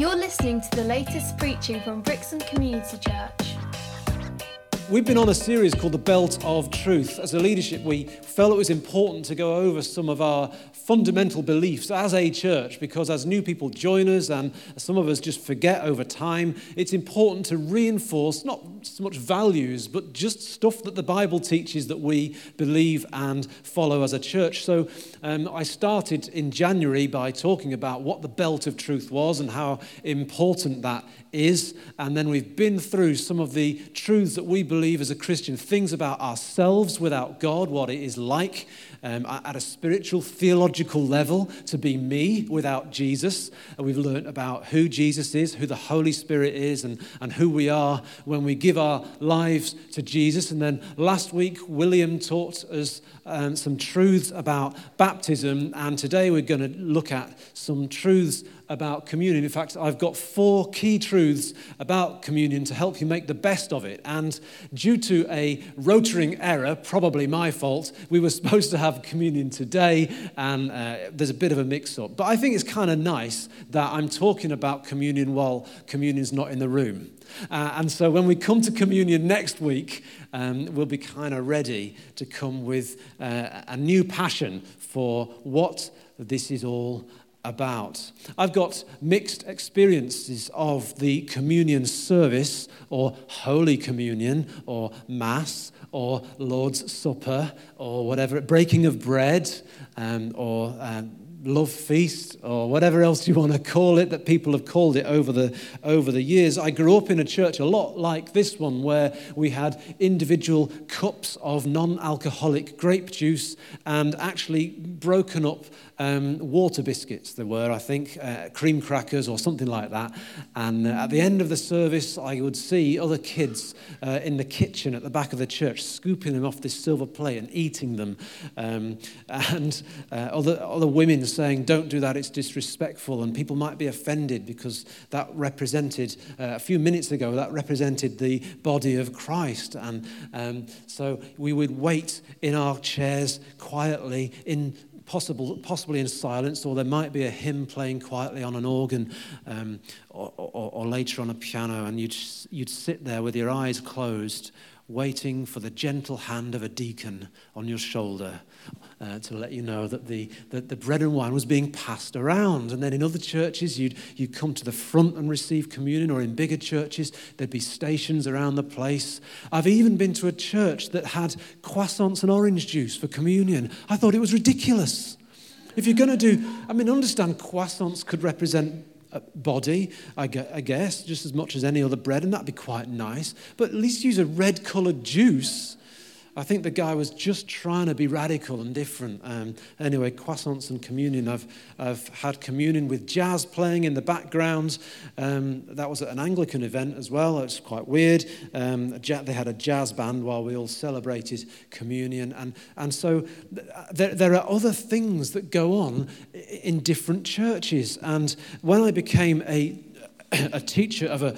You're listening to the latest preaching from Brixton Community Church. We've been on a series called The Belt of Truth. As a leadership, we felt it was important to go over some of our fundamental beliefs as a church because as new people join us and some of us just forget over time, it's important to reinforce not so much values, but just stuff that the Bible teaches that we believe and follow as a church. So um, I started in January by talking about what the belt of truth was and how important that is. And then we've been through some of the truths that we believe as a Christian, things about ourselves without God, what it is like um, at a spiritual, theological level to be me without Jesus. And we've learned about who Jesus is, who the Holy Spirit is, and, and who we are when we give our lives to Jesus. And then last week, William taught us um, some truths about baptism. And today we're going to look at some truths about communion. In fact, I've got four key truths about communion to help you make the best of it. And due to a rotoring error, probably my fault, we were supposed to have communion today, and uh, there's a bit of a mix up. But I think it's kind of nice that I'm talking about communion while communion's not in the room. Uh, and so when we come to communion next week, um, we'll be kind of ready to come with uh, a new passion for what this is all about. I've got mixed experiences of the communion service or Holy Communion or Mass or Lord's Supper or whatever, breaking of bread um, or um, love feast or whatever else you want to call it that people have called it over the over the years i grew up in a church a lot like this one where we had individual cups of non-alcoholic grape juice and actually broken up um, water biscuits there were, I think, uh, cream crackers or something like that. And uh, at the end of the service, I would see other kids uh, in the kitchen at the back of the church scooping them off this silver plate and eating them. Um, and uh, other, other women saying, Don't do that, it's disrespectful. And people might be offended because that represented, uh, a few minutes ago, that represented the body of Christ. And um, so we would wait in our chairs quietly in possible, possibly in silence, or there might be a hymn playing quietly on an organ um, or, or, or later on a piano, and you'd, you'd sit there with your eyes closed, waiting for the gentle hand of a deacon on your shoulder uh, to let you know that the, that the bread and wine was being passed around. And then in other churches, you'd, you'd come to the front and receive communion, or in bigger churches, there'd be stations around the place. I've even been to a church that had croissants and orange juice for communion. I thought it was ridiculous. If you're going to do, I mean, understand croissants could represent body, I guess, just as much as any other bread, and that'd be quite nice. But at least use a red coloured juice I think the guy was just trying to be radical and different. Um, anyway, croissants and communion. I've, I've had communion with jazz playing in the background. Um, that was at an Anglican event as well. It's quite weird. Um, they had a jazz band while we all celebrated communion. And, and so there, there are other things that go on in different churches. And when I became a, a teacher of a,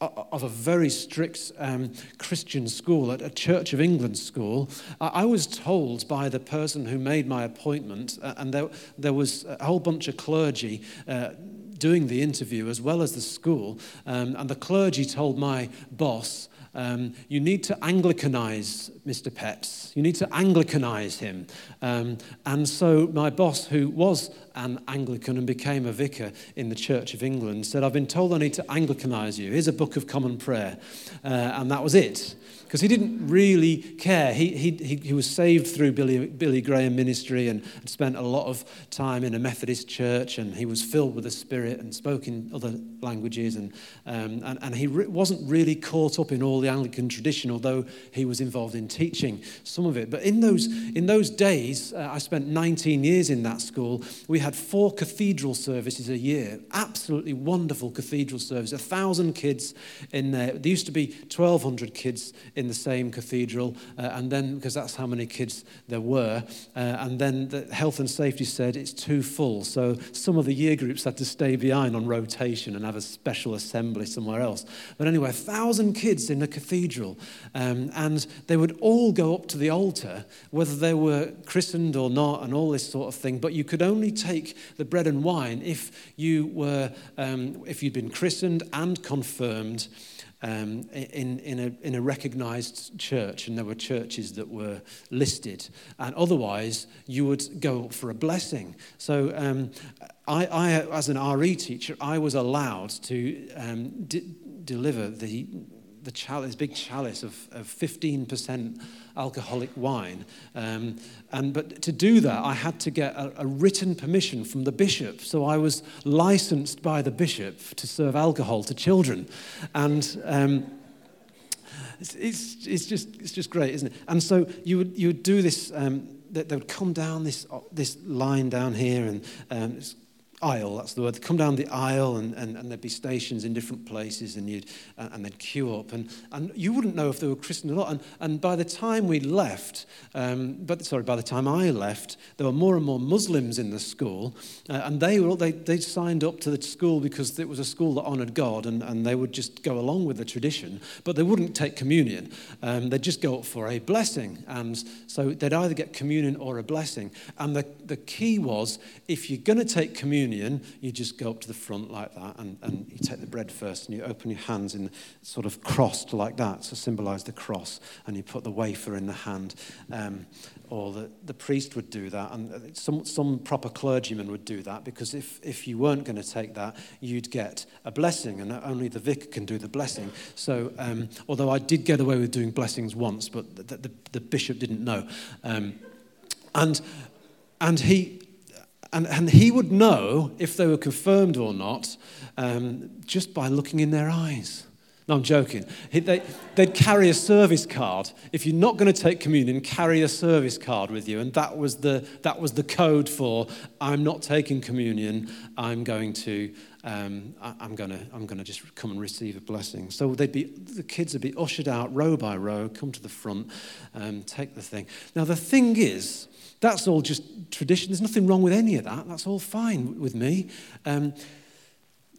of a very strict um, Christian school, at a Church of England school, I was told by the person who made my appointment, uh, and there, there was a whole bunch of clergy. Uh, doing the interview as well as the school, um, and the clergy told my boss um, you need to Anglicanize Mr. Pets. You need to Anglicanize him. Um, and so my boss, who was an Anglican and became a vicar in the Church of England, said, I've been told I need to Anglicanize you. Here's a book of common prayer. Uh, and that was it because he didn't really care. He, he, he was saved through Billy, Billy Graham ministry and spent a lot of time in a Methodist church, and he was filled with the Spirit and spoke in other languages. And, um, and, and he re- wasn't really caught up in all the Anglican tradition, although he was involved in teaching some of it. But in those, in those days, uh, I spent 19 years in that school. We had four cathedral services a year, absolutely wonderful cathedral service, a thousand kids in there. There used to be 1,200 kids in in the same cathedral, uh, and then, because that's how many kids there were, uh, and then the health and safety said it's too full. So some of the year groups had to stay behind on rotation and have a special assembly somewhere else. But anyway, a thousand kids in a, cathedral. Um, and they would all go up to the altar, whether they were christened or not, and all this sort of thing. But you could only take the bread and wine if you were, um, if you'd been christened and confirmed um, in, in, a, in a recognized church, and there were churches that were listed. And otherwise, you would go for a blessing. So, um, I, I, as an RE teacher, I was allowed to um, deliver the, the chalice, big chalice of, of 15% alcoholic wine. Um, and, but to do that, I had to get a, a, written permission from the bishop. So I was licensed by the bishop to serve alcohol to children. And um, it's, it's, it's, just, it's just great, isn't it? And so you would, you would do this, um, they, they would come down this, this line down here, and um, aisle, that's the word. They'd come down the aisle and, and, and there'd be stations in different places and, you'd, uh, and they'd queue up. And, and you wouldn't know if they were Christian or not. And, and by the time we left, um, but sorry, by the time I left, there were more and more Muslims in the school. Uh, and they, were, they, they signed up to the school because it was a school that honoured God and, and they would just go along with the tradition. But they wouldn't take communion. Um, they'd just go up for a blessing. And so they'd either get communion or a blessing. And the, the key was if you're going to take communion, communion, you just go up to the front like that and, and you take the bread first and you open your hands in sort of crossed like that to symbolize the cross and you put the wafer in the hand. Um, or the, the priest would do that, and some, some proper clergyman would do that because if, if you weren't going to take that, you'd get a blessing, and only the vicar can do the blessing. So, um, although I did get away with doing blessings once, but the, the, the bishop didn't know. Um, and, and he, and, and he would know if they were confirmed or not um, just by looking in their eyes. No, I'm joking. They, would carry a service card. If you're not going to take communion, carry a service card with you. And that was the, that was the code for I'm not taking communion. I'm going to, um, I, I'm going to, I'm going to just come and receive a blessing. So they'd be, the kids would be ushered out row by row, come to the front, um, take the thing. Now, the thing is, that's all just tradition. There's nothing wrong with any of that. That's all fine with me. Um,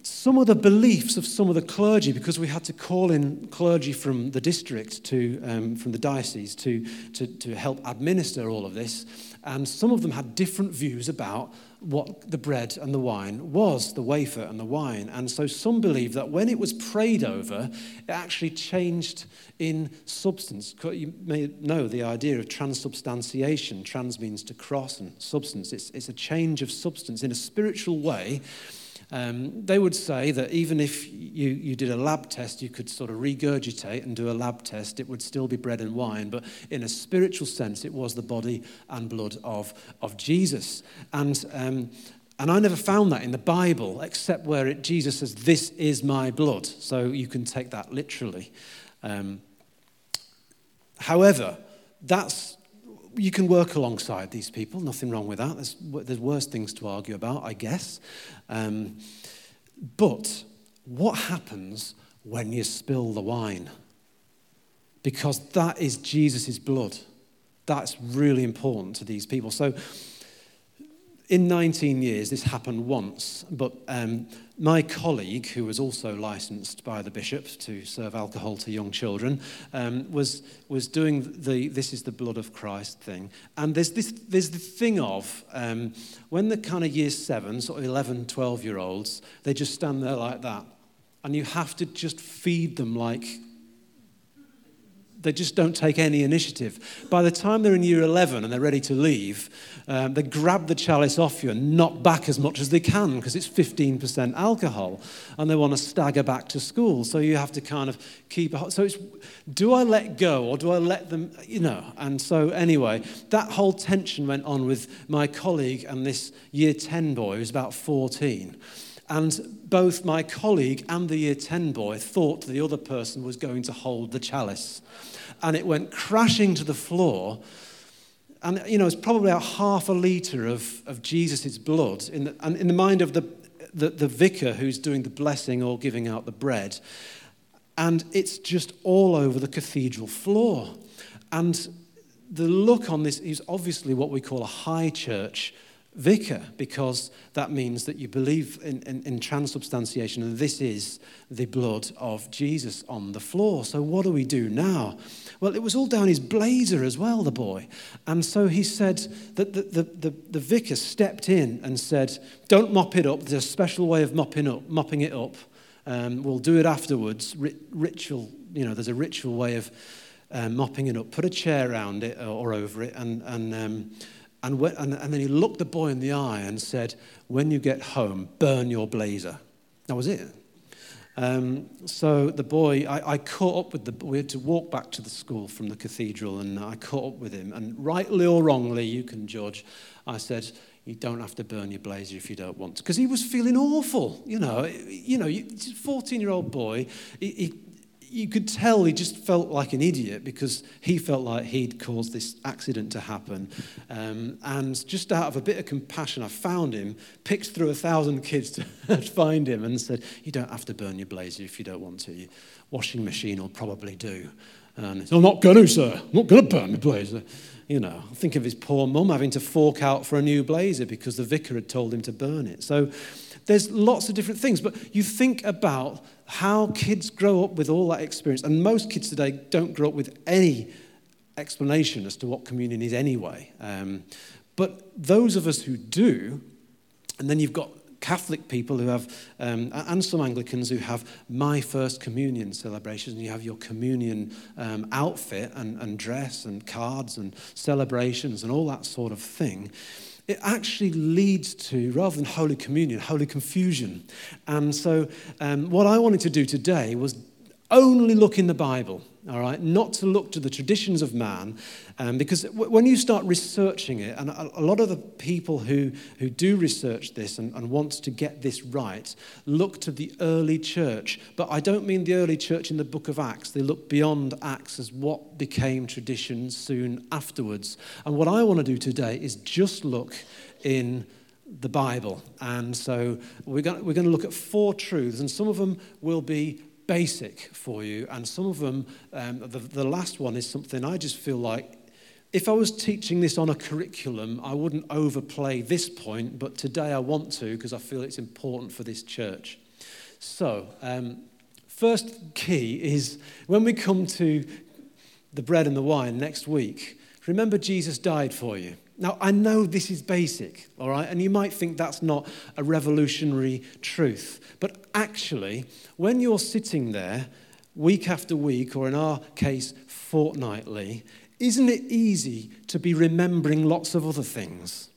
some of the beliefs of some of the clergy, because we had to call in clergy from the district to, um, from the diocese to, to, to help administer all of this, and some of them had different views about what the bread and the wine was, the wafer and the wine. And so some believe that when it was prayed over, it actually changed in substance. You may know the idea of transubstantiation. Trans means to cross, and substance. It's, it's a change of substance in a spiritual way um, they would say that even if you, you did a lab test, you could sort of regurgitate and do a lab test, it would still be bread and wine. But in a spiritual sense, it was the body and blood of, of Jesus. And, um, and I never found that in the Bible, except where it, Jesus says, This is my blood. So you can take that literally. Um, however, that's you can work alongside these people, nothing wrong with that. There's, there's worse things to argue about, I guess. Um, but what happens when you spill the wine? Because that is Jesus' blood. That's really important to these people. So, in 19 years, this happened once, but um, my colleague, who was also licensed by the bishop to serve alcohol to young children, um, was, was doing the This is the Blood of Christ thing. And there's, this, there's the thing of um, when the kind of year seven, sort of 11, 12 year olds, they just stand there like that. And you have to just feed them like they just don't take any initiative. By the time they're in year 11 and they're ready to leave, um, they grab the chalice off you and knock back as much as they can because it's 15% alcohol and they want to stagger back to school. So you have to kind of keep it. So it's do I let go or do I let them, you know? And so, anyway, that whole tension went on with my colleague and this year 10 boy who's about 14. And both my colleague and the year 10 boy thought the other person was going to hold the chalice and it went crashing to the floor. And, you know, it's probably about half a litre of, of Jesus' blood in the, and in the mind of the, the, the vicar who's doing the blessing or giving out the bread. And it's just all over the cathedral floor. And the look on this is obviously what we call a high church vicar because that means that you believe in, in, in, transubstantiation and this is the blood of Jesus on the floor. So, what do we do now? Well, it was all down his blazer as well, the boy. And so he said that the, the, the, the vicar stepped in and said, Don't mop it up. There's a special way of mopping, up, mopping it up. Um, we'll do it afterwards. ritual, you know, there's a ritual way of um, mopping it up. Put a chair around it or, or over it and, and um, and, when, and, and then he looked the boy in the eye and said, When you get home, burn your blazer. That was it. Um, so the boy, I, I, caught up with the, we had to walk back to the school from the cathedral, and I caught up with him. And rightly or wrongly, you can judge, I said, you don't have to burn your blazer if you don't want to. Because he was feeling awful, you know. You know, 14-year-old boy, he, he you could tell he just felt like an idiot because he felt like he'd caused this accident to happen. Um, and just out of a bit of compassion, I found him, picked through a thousand kids to find him, and said, You don't have to burn your blazer if you don't want to. Your washing machine will probably do. And he said, I'm not going to, sir. I'm not going to burn my blazer. You know, think of his poor mum having to fork out for a new blazer because the vicar had told him to burn it. So there's lots of different things, but you think about how kids grow up with all that experience. And most kids today don't grow up with any explanation as to what communion is anyway. Um, but those of us who do, and then you've got Catholic people who have, um, and some Anglicans who have my first communion celebrations, and you have your communion um, outfit and, and dress and cards and celebrations and all that sort of thing it actually leads to, rather than Holy Communion, Holy Confusion. And so, um, what I wanted to do today was only look in the Bible, all right, not to look to the traditions of man, um, because w- when you start researching it, and a, a, lot of the people who, who do research this and, and want to get this right look to the early church. But I don't mean the early church in the book of Acts, they look beyond Acts as what became tradition soon afterwards. And what I want to do today is just look in the Bible. And so we're going, we're going to look at four truths, and some of them will be basic for you, and some of them, um, the, the last one is something I just feel like if I was teaching this on a curriculum, I wouldn't overplay this point, but today I want to because I feel it's important for this church. So, um, first key is when we come to the bread and the wine next week, remember Jesus died for you. Now, I know this is basic, all right, and you might think that's not a revolutionary truth, but actually, when you're sitting there week after week, or in our case, fortnightly, isn't it easy to be remembering lots of other things?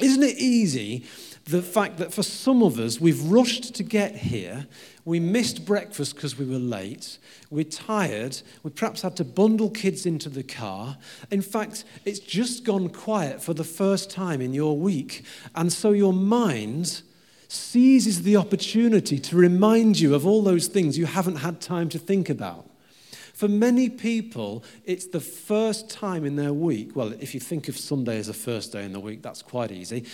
Isn't it easy the fact that for some of us, we've rushed to get here, we missed breakfast because we were late, we're tired, we perhaps had to bundle kids into the car. In fact, it's just gone quiet for the first time in your week. And so your mind seizes the opportunity to remind you of all those things you haven't had time to think about. For many people, it's the first time in their week. Well, if you think of Sunday as the first day in the week, that's quite easy.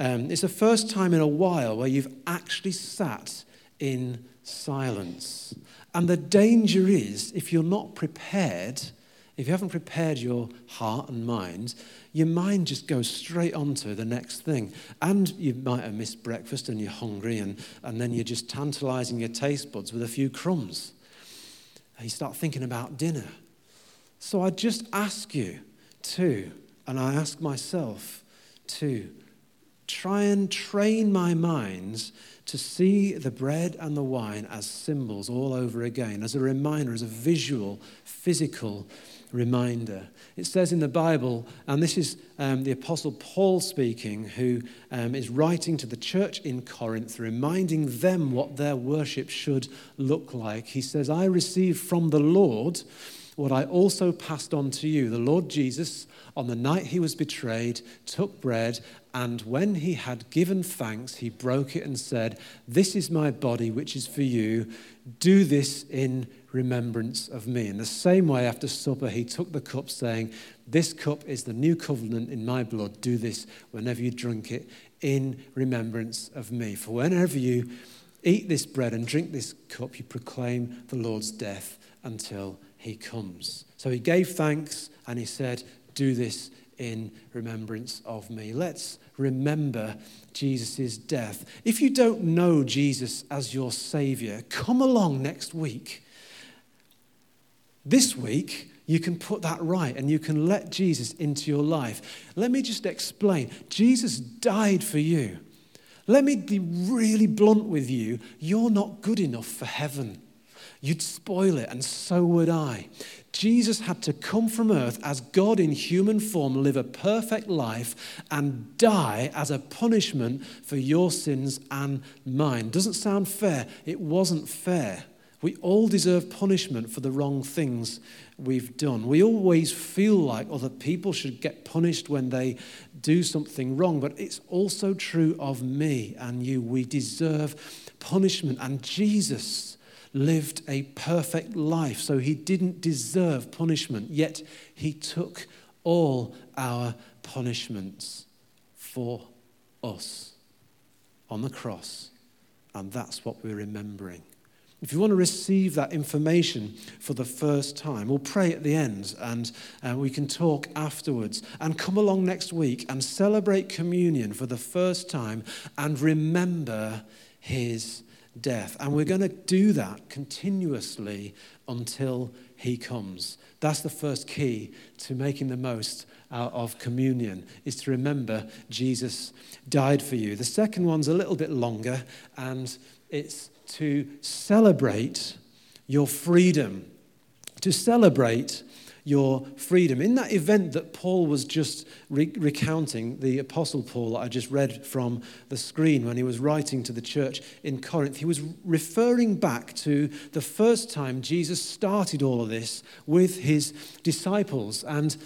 Um, it's the first time in a while where you've actually sat in silence. And the danger is, if you're not prepared, if you haven't prepared your heart and mind, your mind just goes straight on to the next thing. And you might have missed breakfast and you're hungry, and, and then you're just tantalizing your taste buds with a few crumbs you start thinking about dinner. So I just ask you to, and I ask myself to, try and train my minds to see the bread and the wine as symbols all over again, as a reminder, as a visual, physical reminder. It says in the Bible, and this is um, the Apostle Paul speaking, who um, is writing to the church in Corinth, reminding them what their worship should look like. He says, I received from the Lord what I also passed on to you. The Lord Jesus, on the night he was betrayed, took bread, and when he had given thanks, he broke it and said, This is my body, which is for you. Do this in remembrance of me. In the same way, after supper, he took the cup, saying, This cup is the new covenant in my blood. Do this whenever you drink it in remembrance of me. For whenever you eat this bread and drink this cup, you proclaim the Lord's death until he comes. So he gave thanks and he said, Do this in remembrance of me. Let's remember Jesus' death. If you don't know Jesus as your Savior, come along next week. This week, you can put that right and you can let Jesus into your life. Let me just explain Jesus died for you. Let me be really blunt with you. You're not good enough for heaven. You'd spoil it, and so would I. Jesus had to come from earth as God in human form, live a perfect life, and die as a punishment for your sins and mine. Doesn't sound fair. It wasn't fair. We all deserve punishment for the wrong things we've done. We always feel like other people should get punished when they do something wrong, but it's also true of me and you. We deserve punishment, and Jesus lived a perfect life, so he didn't deserve punishment, yet he took all our punishments for us on the cross, and that's what we're remembering. If you want to receive that information for the first time, we'll pray at the end and uh, we can talk afterwards. And come along next week and celebrate communion for the first time and remember his death. And we're going to do that continuously until he comes. That's the first key to making the most out of communion is to remember Jesus died for you. The second one's a little bit longer and it's to celebrate your freedom, to celebrate your freedom. In that event that Paul was just re- recounting, the Apostle Paul that I just read from the screen when he was writing to the church in Corinth, he was referring back to the first time Jesus started all of this with his disciples. And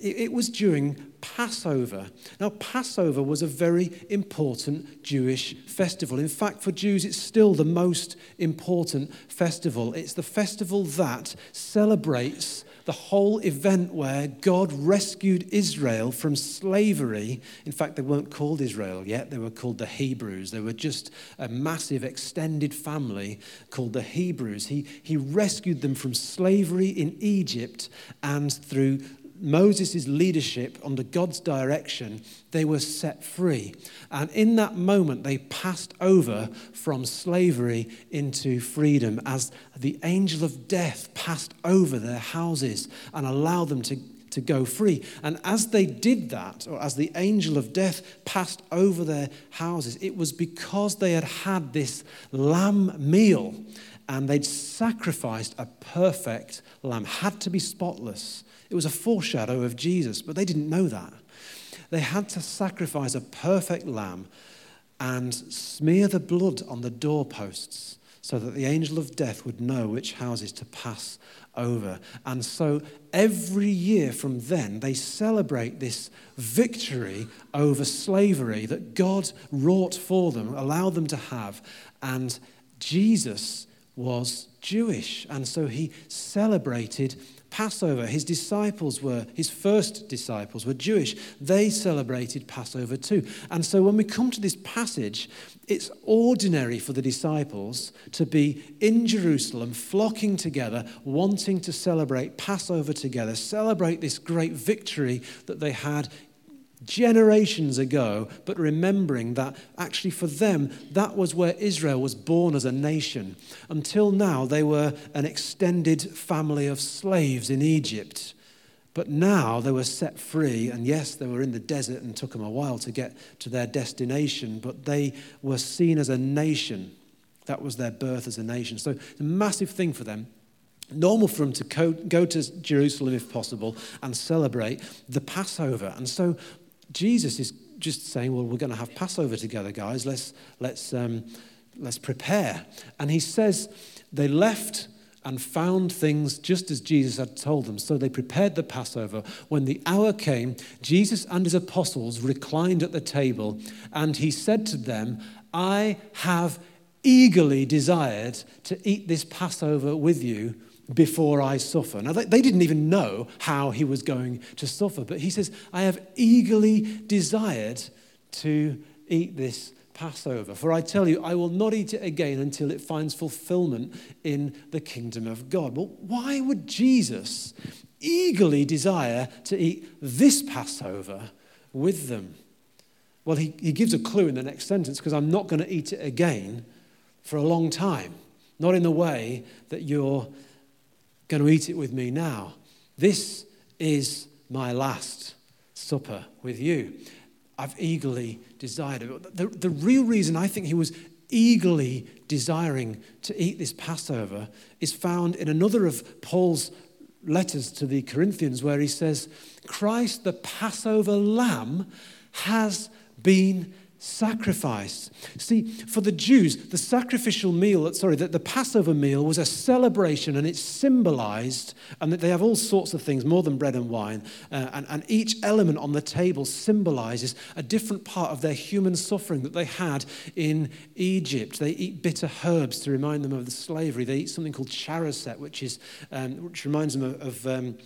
it was during Passover. Now, Passover was a very important Jewish festival. In fact, for Jews, it's still the most important festival. It's the festival that celebrates the whole event where God rescued Israel from slavery. In fact, they weren't called Israel yet, they were called the Hebrews. They were just a massive extended family called the Hebrews. He, he rescued them from slavery in Egypt and through Moses' leadership, under God's direction, they were set free. And in that moment, they passed over from slavery into freedom as the angel of death passed over their houses and allowed them to, to go free. And as they did that, or as the angel of death passed over their houses, it was because they had had this lamb meal and they'd sacrificed a perfect lamb, had to be spotless it was a foreshadow of Jesus, but they didn't know that. They had to sacrifice a perfect lamb and smear the blood on the doorposts so that the angel of death would know which houses to pass over. And so every year from then, they celebrate this victory over slavery that God wrought for them, allowed them to have. And Jesus was Jewish, and so he celebrated Passover. His disciples were, his first disciples were Jewish. They celebrated Passover too. And so when we come to this passage, it's ordinary for the disciples to be in Jerusalem, flocking together, wanting to celebrate Passover together, celebrate this great victory that they had generations ago, but remembering that actually for them, that was where Israel was born as a nation. Until now, they were an extended family of slaves in Egypt. But now they were set free, and yes, they were in the desert and took them a while to get to their destination, but they were seen as a nation. That was their birth as a nation. So it's a massive thing for them normal for them to go to Jerusalem if possible and celebrate the Passover. And so Jesus is just saying, well, we're going to have Passover together, guys. Let's, let's, um, let's prepare. And he says they left and found things just as Jesus had told them. So they prepared the Passover. When the hour came, Jesus and his apostles reclined at the table, and he said to them, I have eagerly desired to eat this Passover with you before I suffer. Now, they didn't even know how he was going to suffer, but he says, I have eagerly desired to eat this Passover. For I tell you, I will not eat it again until it finds fulfillment in the kingdom of God. Well, why would Jesus eagerly desire to eat this Passover with them. Well, he, he gives a clue in the next sentence because I'm not going to eat it again for a long time, not in the way that you're going to eat it with me now. This is my last supper with you. I've eagerly desired it. The, the real reason I think he was eagerly desiring to eat this Passover is found in another of Paul's letters to the Corinthians, where he says, Christ, the Passover lamb, has been sacrifice. See, for the Jews, the sacrificial meal, sorry, the, the Passover meal was a celebration and it symbolized, and that they have all sorts of things more than bread and wine, uh, and, and each element on the table symbolizes a different part of their human suffering that they had in Egypt. They eat bitter herbs to remind them of the slavery. They eat something called charoset, which, is, um, which reminds them of, of um,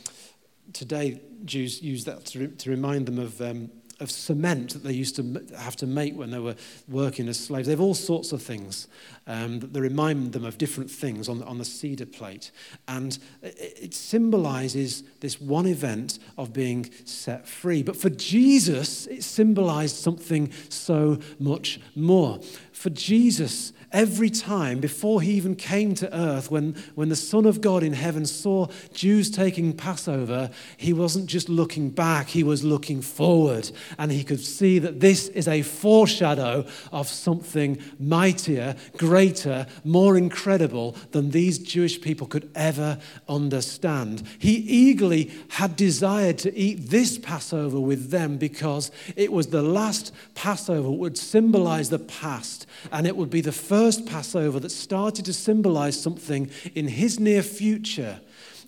today, Jews use that to, re- to remind them of. Um, of cement that they used to have to make when they were working as slaves. They have all sorts of things um, that remind them of different things on, on the seder plate. And it, it symbolizes this one event of being set free. But for Jesus, it symbolized something so much more. For Jesus, every time before he even came to earth, when, when the Son of God in heaven saw Jews taking Passover, he wasn't just looking back, he was looking forward. And he could see that this is a foreshadow of something mightier, greater, more incredible than these Jewish people could ever understand. He eagerly had desired to eat this Passover with them because it was the last Passover, would symbolize the past, and it would be the first first Passover that started to symbolize something in his near future.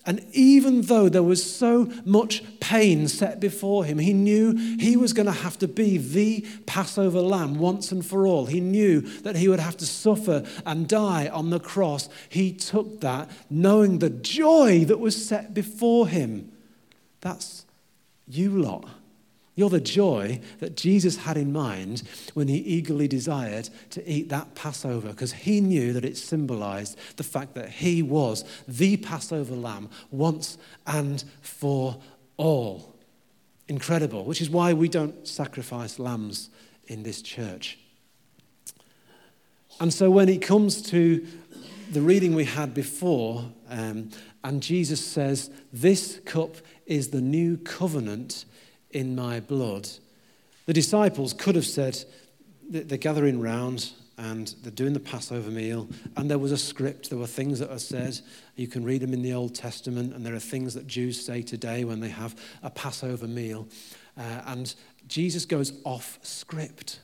And even though there was so much pain set before him, he knew he was going to have to be the Passover lamb once and for all. He knew that he would have to suffer and die on the cross. He took that knowing the joy that was set before him. That's you lot. You're the joy that Jesus had in mind when he eagerly desired to eat that Passover because he knew that it symbolized the fact that he was the Passover lamb once and for all. Incredible, which is why we don't sacrifice lambs in this church. And so when it comes to the reading we had before, um, and Jesus says, This cup is the new covenant in my blood. The disciples could have said, they're gathering round and they're doing the Passover meal, and there was a script, there were things that are said. You can read them in the Old Testament, and there are things that Jews say today when they have a Passover meal. Uh, and Jesus goes off script,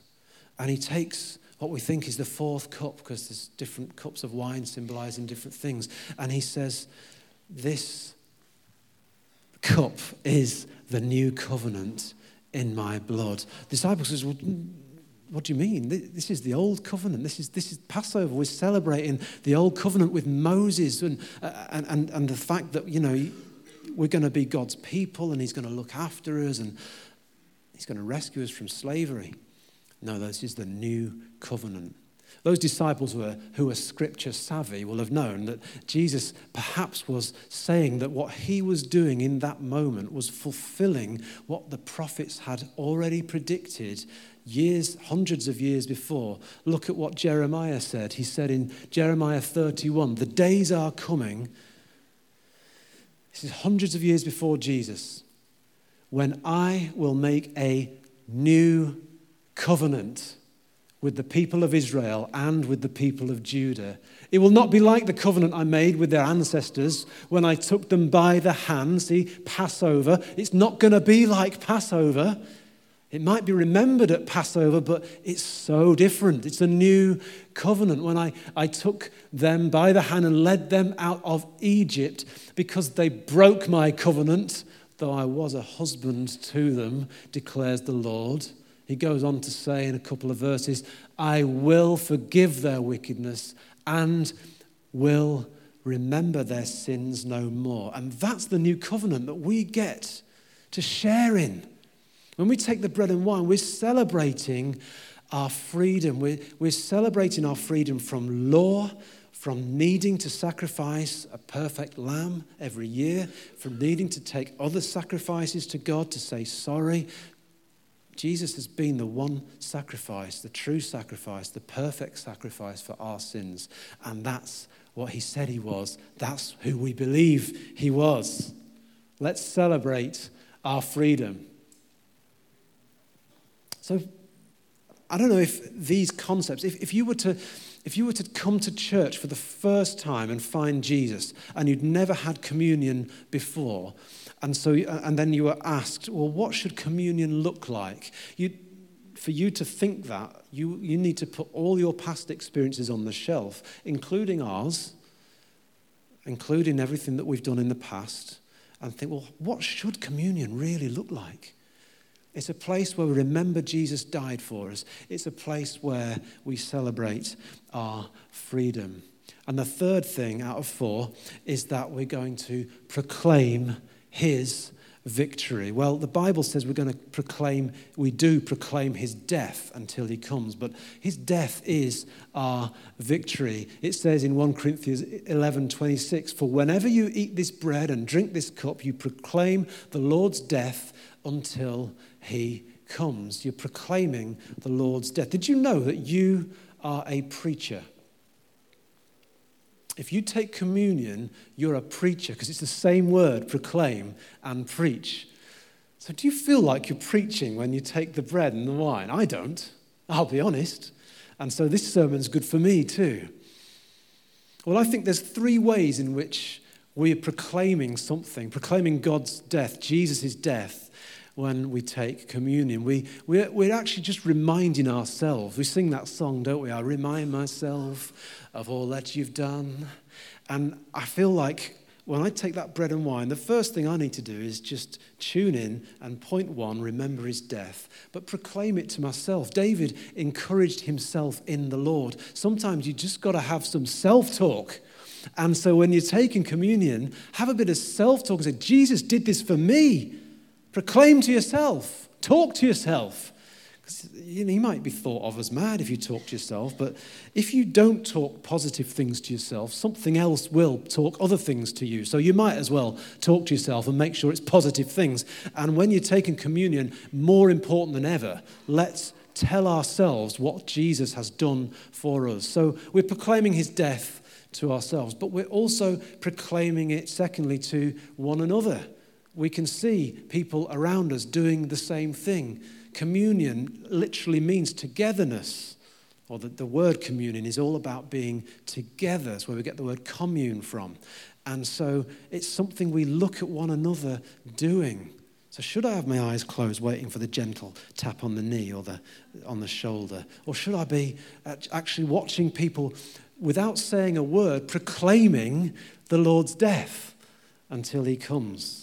and he takes what we think is the fourth cup, because there's different cups of wine symbolizing different things, and he says, This cup is the new covenant in my blood. The disciple says, well, what do you mean? This is the old covenant. This is, this is Passover. We're celebrating the old covenant with Moses and, uh, and, and, and the fact that, you know, we're going to be God's people and he's going to look after us and he's going to rescue us from slavery. No, this is the new covenant. Those disciples who are, who are scripture savvy will have known that Jesus perhaps was saying that what he was doing in that moment was fulfilling what the prophets had already predicted years, hundreds of years before. Look at what Jeremiah said. He said in Jeremiah 31 The days are coming, this is hundreds of years before Jesus, when I will make a new covenant with the people of Israel and with the people of Judah. It will not be like the covenant I made with their ancestors when I took them by the hand. See, Passover. It's not going to be like Passover. It might be remembered at Passover, but it's so different. It's a new covenant when I, I took them by the hand and led them out of Egypt because they broke my covenant, though I was a husband to them, declares the Lord. He goes on to say in a couple of verses, I will forgive their wickedness and will remember their sins no more. And that's the new covenant that we get to share in. When we take the bread and wine, we're celebrating our freedom. We're, we're celebrating our freedom from law, from needing to sacrifice a perfect lamb every year, from needing to take other sacrifices to God to say sorry. Jesus has been the one sacrifice, the true sacrifice, the perfect sacrifice for our sins. And that's what he said he was. That's who we believe he was. Let's celebrate our freedom. So, I don't know if these concepts, if, if you were to if you were to come to church for the first time and find Jesus and you'd never had communion before, and, so, uh, and then you were asked, well, what should communion look like? You, for you to think that, you, you need to put all your past experiences on the shelf, including ours, including everything that we've done in the past, and think, well, what should communion really look like? It's a place where we remember Jesus died for us. It's a place where we celebrate our freedom. And the third thing out of four is that we're going to proclaim his victory. Well, the Bible says we're going to proclaim, we do proclaim his death until he comes, but his death is our victory. It says in 1 Corinthians 11 26, For whenever you eat this bread and drink this cup, you proclaim the Lord's death until he comes. You're proclaiming the Lord's death. Did you know that you are a preacher? If you take communion, you're a preacher because it's the same word, proclaim and preach. So, do you feel like you're preaching when you take the bread and the wine? I don't, I'll be honest. And so, this sermon's good for me too. Well, I think there's three ways in which we are proclaiming something, proclaiming God's death, Jesus' death, when we take communion. We, we're, we're actually just reminding ourselves. We sing that song, don't we? I remind myself of all that you've done. And I feel like when I take that bread and wine, the first thing I need to do is just tune in and point one, remember his death, but proclaim it to myself. David encouraged himself in the Lord. Sometimes you just got to have some self talk. And so when you're taking communion, have a bit of self talk and say, Jesus did this for me. Proclaim to yourself, talk to yourself. Because you, know, you might be thought of as mad if you talk to yourself, but if you don't talk positive things to yourself, something else will talk other things to you. So you might as well talk to yourself and make sure it's positive things. And when you're taking communion, more important than ever, let's tell ourselves what Jesus has done for us. So we're proclaiming his death to ourselves, but we're also proclaiming it, secondly, to one another we can see people around us doing the same thing. Communion literally means togetherness, or the, the word communion is all about being together. It's where we get the word commune from. And so it's something we look at one another doing. So, should I have my eyes closed, waiting for the gentle tap on the knee or the, on the shoulder? Or should I be actually watching people without saying a word, proclaiming the Lord's death until he comes?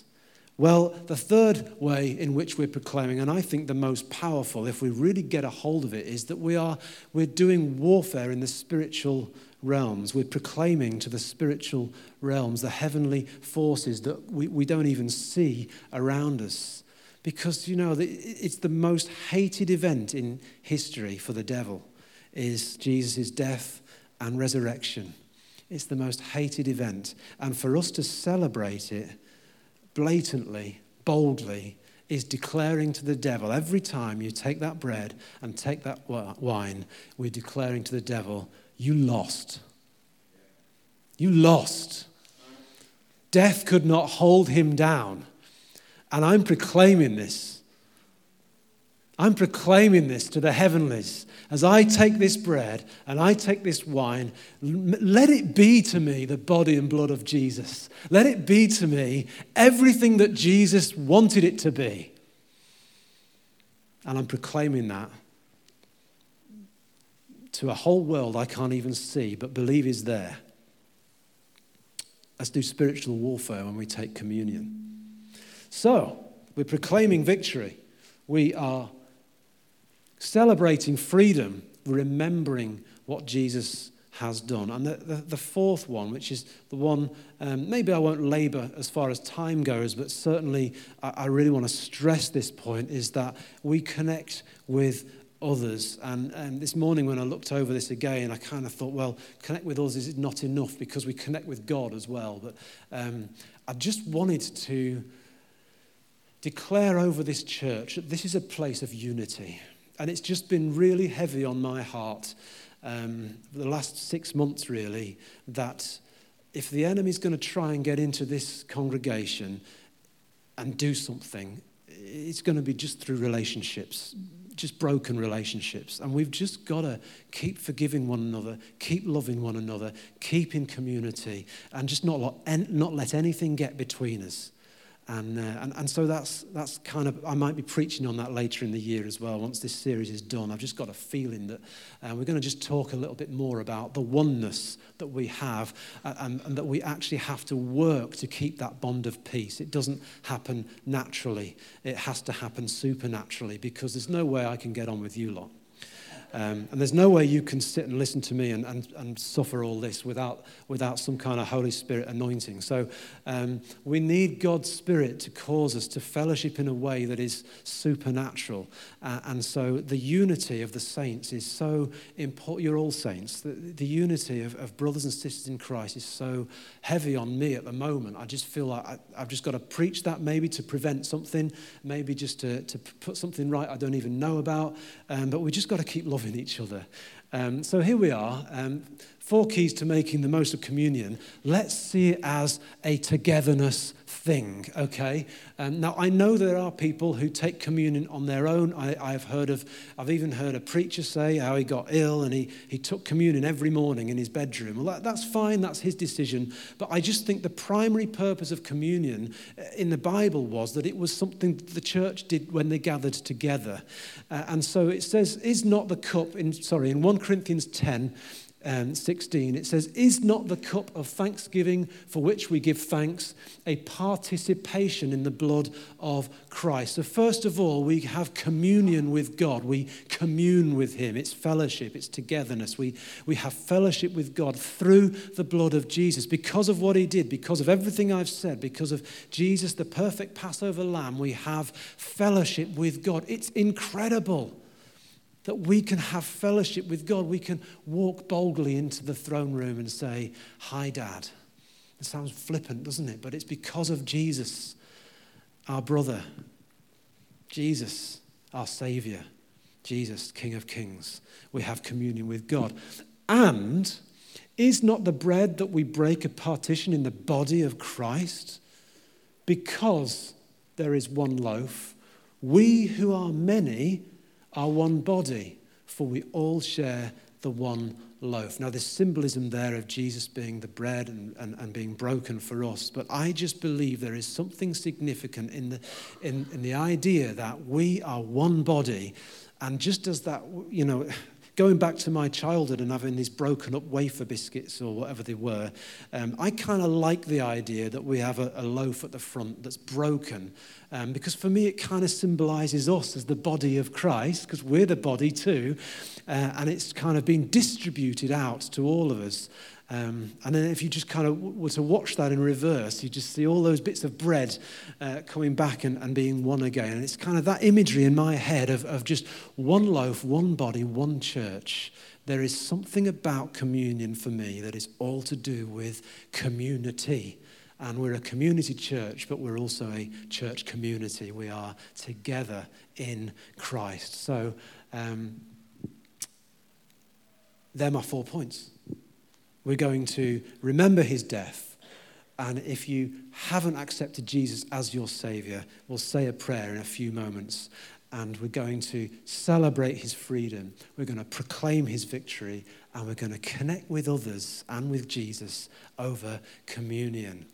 Well, the third way in which we're proclaiming, and I think the most powerful, if we really get a hold of it, is that we are we're doing warfare in the spiritual realms. We're proclaiming to the spiritual realms, the heavenly forces that we, we don't even see around us. Because, you know, it's the most hated event in history for the devil is Jesus' death and resurrection. It's the most hated event. And for us to celebrate it, blatantly, boldly, is declaring to the devil every time you take that bread and take that wine, we're declaring to the devil, You lost. You lost. Death could not hold him down. And I'm proclaiming this. I'm proclaiming this to the heavenlies as I take this bread and I take this wine, let it be to me the body and blood of Jesus. Let it be to me everything that Jesus wanted it to be. And I'm proclaiming that to a whole world I can't even see, but believe is there. Let's do spiritual warfare when we take communion. So, we're proclaiming victory. We are celebrating freedom, remembering what Jesus has done. And the, the, the fourth one, which is the one, um, maybe I won't labor as far as time goes, but certainly I, I really want to stress this point, is that we connect with others. And um, this morning, when I looked over this again, I kind of thought, well, connect with others is not enough because we connect with God as well. But um, I just wanted to declare over this church that this is a place of unity. And it's just been really heavy on my heart um, the last six months, really, that if the enemy's going to try and get into this congregation and do something, it's going to be just through relationships, just broken relationships. And we've just got to keep forgiving one another, keep loving one another, keep in community, and just not let, not let anything get between us. And, uh, and, and so that's, that's kind of, I might be preaching on that later in the year as well. Once this series is done, I've just got a feeling that uh, we're going to just talk a little bit more about the oneness that we have uh, and, and that we actually have to work to keep that bond of peace. It doesn't happen naturally, it has to happen supernaturally because there's no way I can get on with you lot. Um, and there's no way you can sit and listen to me and, and, and suffer all this without, without some kind of Holy Spirit anointing. So um, we need God's Spirit to cause us to fellowship in a way that is supernatural. Uh, and so the unity of the saints is so important. You're all saints. The, the unity of, of brothers and sisters in Christ is so heavy on me at the moment. I just feel like I, I've just got to preach that maybe to prevent something, maybe just to, to put something right I don't even know about. Um, but we just got to keep loving each other. Um, so here we are. Um, four keys to making the most of communion. Let's see it as a togetherness thing, okay? Um, now, I know there are people who take communion on their own. I, have heard of, I've even heard a preacher say how he got ill and he, he took communion every morning in his bedroom. Well, that, that's fine, that's his decision. But I just think the primary purpose of communion uh, in the Bible was that it was something the church did when they gathered together. Uh, and so it says, is not the cup, in, sorry, in 1 Corinthians 10, um, 16, it says, Is not the cup of thanksgiving for which we give thanks a participation in the blood of Christ? So, first of all, we have communion with God. We commune with Him. It's fellowship, it's togetherness. We, we have fellowship with God through the blood of Jesus because of what He did, because of everything I've said, because of Jesus, the perfect Passover lamb. We have fellowship with God. It's incredible that we can have fellowship with God. We can walk boldly into the throne room and say, Hi, Dad. It sounds flippant, doesn't it? But it's because of Jesus, our brother, Jesus, our Savior, Jesus, King of Kings. We have communion with God. And is not the bread that we break a partition in the body of Christ? Because there is one loaf, we who are many are one body, for we all share the one loaf. Now, there's symbolism there of Jesus being the bread and, and, and being broken for us, but I just believe there is something significant in the, in, in the idea that we are one body. And just as that, you know, going back to my childhood and having these broken up wafer biscuits or whatever they were, um, I kind of like the idea that we have a, a, loaf at the front that's broken. Um, because for me, it kind of symbolizes us as the body of Christ, because we're the body too. Uh, and it's kind of been distributed out to all of us. Um, and then if you just kind of were to watch that in reverse, you just see all those bits of bread uh, coming back and, and being one again. And it's kind of that imagery in my head of, of just one loaf, one body, one church. There is something about communion for me that is all to do with community. And we're a community church, but we're also a church community. We are together in Christ. So, um, they're my four points. We're going to remember his death. And if you haven't accepted Jesus as your Savior, we'll say a prayer in a few moments. And we're going to celebrate his freedom. We're going to proclaim his victory. And we're going to connect with others and with Jesus over communion.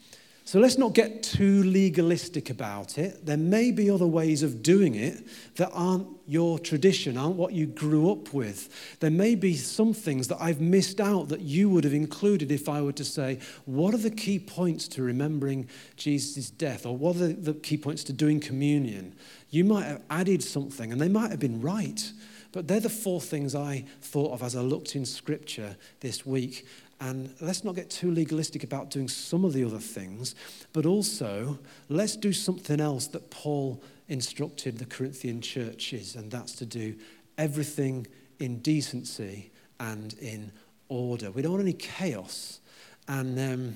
So let's not get too legalistic about it. There may be other ways of doing it that aren't your tradition, aren't what you grew up with. There may be some things that I've missed out that you would have included if I were to say, what are the key points to remembering Jesus' death? Or what are the key points to doing communion? You might have added something, and they might have been right. But they're the four things I thought of as I looked in Scripture this week. And let's not get too legalistic about doing some of the other things, but also let's do something else that Paul instructed the Corinthian churches, and that's to do everything in decency and in order. We don't want any chaos. And um,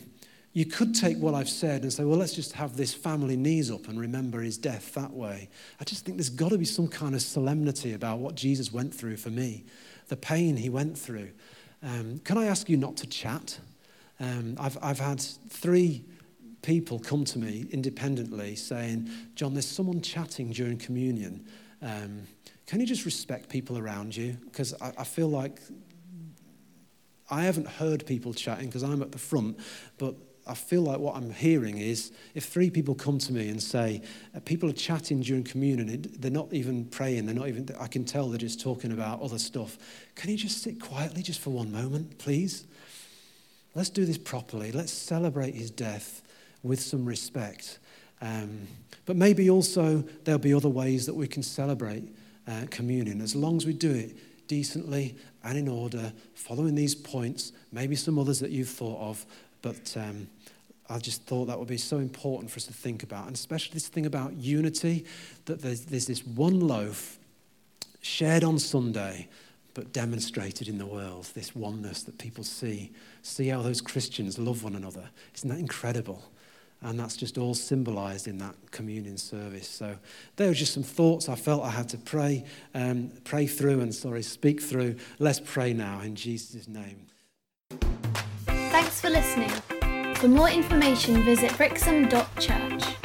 you could take what I've said and say, well, let's just have this family knees up and remember his death that way. I just think there's got to be some kind of solemnity about what Jesus went through for me, the pain he went through. Um, can I ask you not to chat? Um, I've, I've had three people come to me independently saying, John, there's someone chatting during communion. Um, can you just respect people around you? Because I, I feel like I haven't heard people chatting because I'm at the front, but I feel like what I'm hearing is if three people come to me and say, uh, people are chatting during communion, they're not even praying, they're not even, I can tell they're just talking about other stuff. Can you just sit quietly just for one moment, please? Let's do this properly. Let's celebrate his death with some respect. Um, but maybe also there'll be other ways that we can celebrate uh, communion as long as we do it decently and in order, following these points, maybe some others that you've thought of, but um, I just thought that would be so important for us to think about, and especially this thing about unity that there's, there's this one loaf shared on Sunday, but demonstrated in the world, this oneness that people see. See how those Christians love one another. Isn't that incredible? And that's just all symbolized in that communion service. So there were just some thoughts I felt I had to pray, um, pray through and, sorry, speak through. Let's pray now in Jesus' name. Thanks for listening. For more information, visit brixham.church.